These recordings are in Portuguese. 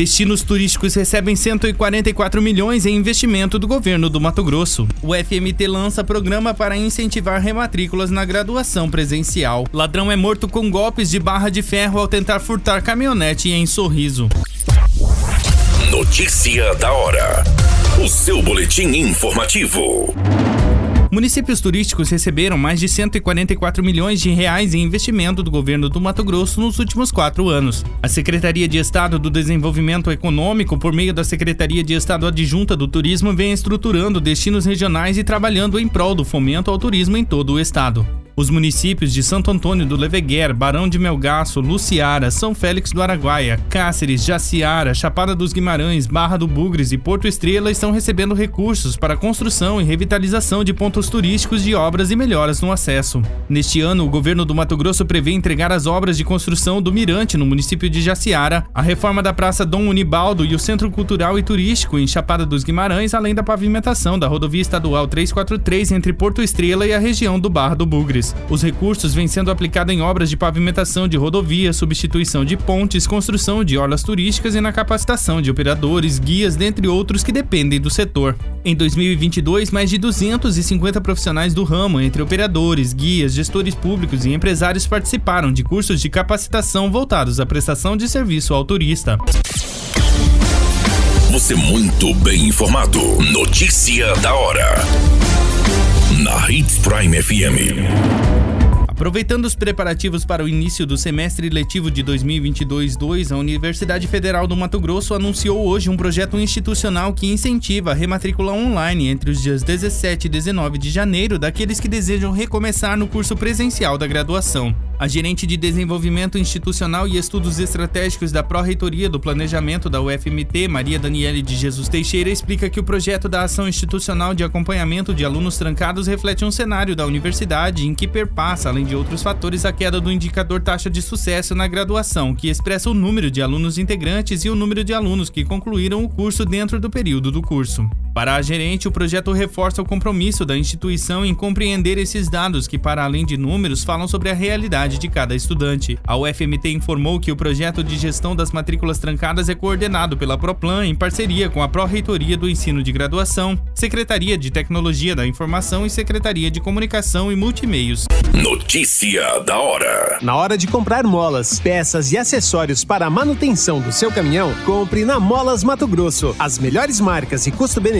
Destinos turísticos recebem 144 milhões em investimento do governo do Mato Grosso. O FMT lança programa para incentivar rematrículas na graduação presencial. Ladrão é morto com golpes de barra de ferro ao tentar furtar caminhonete em Sorriso. Notícia da hora. O seu boletim informativo. Municípios turísticos receberam mais de 144 milhões de reais em investimento do governo do Mato Grosso nos últimos quatro anos. A Secretaria de Estado do Desenvolvimento Econômico, por meio da Secretaria de Estado Adjunta do Turismo, vem estruturando destinos regionais e trabalhando em prol do fomento ao turismo em todo o estado. Os municípios de Santo Antônio do Leveguer, Barão de Melgaço, Luciara, São Félix do Araguaia, Cáceres, Jaciara, Chapada dos Guimarães, Barra do Bugres e Porto Estrela estão recebendo recursos para construção e revitalização de pontos turísticos de obras e melhoras no acesso. Neste ano, o governo do Mato Grosso prevê entregar as obras de construção do Mirante no município de Jaciara, a reforma da Praça Dom Unibaldo e o Centro Cultural e Turístico em Chapada dos Guimarães, além da pavimentação da rodovia estadual 343 entre Porto Estrela e a região do Barra do Bugres. Os recursos vêm sendo aplicados em obras de pavimentação de rodovias, substituição de pontes, construção de orlas turísticas e na capacitação de operadores, guias, dentre outros que dependem do setor. Em 2022, mais de 250 profissionais do ramo, entre operadores, guias, gestores públicos e empresários, participaram de cursos de capacitação voltados à prestação de serviço ao turista. Você muito bem informado. Notícia da hora na Hits Prime FM. Aproveitando os preparativos para o início do semestre letivo de 2022-2, a Universidade Federal do Mato Grosso anunciou hoje um projeto institucional que incentiva a rematrícula online entre os dias 17 e 19 de janeiro daqueles que desejam recomeçar no curso presencial da graduação. A gerente de Desenvolvimento Institucional e Estudos Estratégicos da Pró-Reitoria do Planejamento da UFMT, Maria Daniele de Jesus Teixeira, explica que o projeto da Ação Institucional de Acompanhamento de Alunos Trancados reflete um cenário da universidade em que perpassa, além de outros fatores, a queda do indicador taxa de sucesso na graduação, que expressa o número de alunos integrantes e o número de alunos que concluíram o curso dentro do período do curso. Para a gerente, o projeto reforça o compromisso da instituição em compreender esses dados que, para além de números, falam sobre a realidade de cada estudante. A UFMT informou que o projeto de gestão das matrículas trancadas é coordenado pela Proplan em parceria com a Pró-Reitoria do Ensino de Graduação, Secretaria de Tecnologia da Informação e Secretaria de Comunicação e Multimeios. Notícia da hora. Na hora de comprar molas, peças e acessórios para a manutenção do seu caminhão, compre na Molas Mato Grosso. As melhores marcas e custo-benefício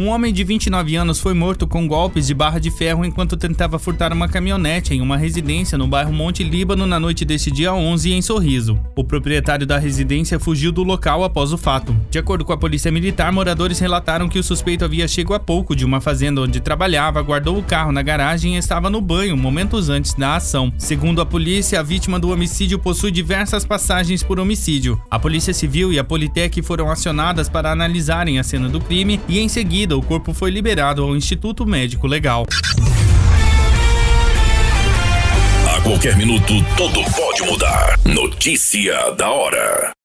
Um homem de 29 anos foi morto com golpes de barra de ferro enquanto tentava furtar uma caminhonete em uma residência no bairro Monte Líbano na noite deste dia 11 em Sorriso. O proprietário da residência fugiu do local após o fato. De acordo com a polícia militar, moradores relataram que o suspeito havia chegado há pouco de uma fazenda onde trabalhava, guardou o carro na garagem e estava no banho momentos antes da ação. Segundo a polícia, a vítima do homicídio possui diversas passagens por homicídio. A Polícia Civil e a Politec foram acionadas para analisarem a cena do crime e em seguida o corpo foi liberado ao Instituto Médico Legal. A qualquer minuto, tudo pode mudar. Notícia da hora.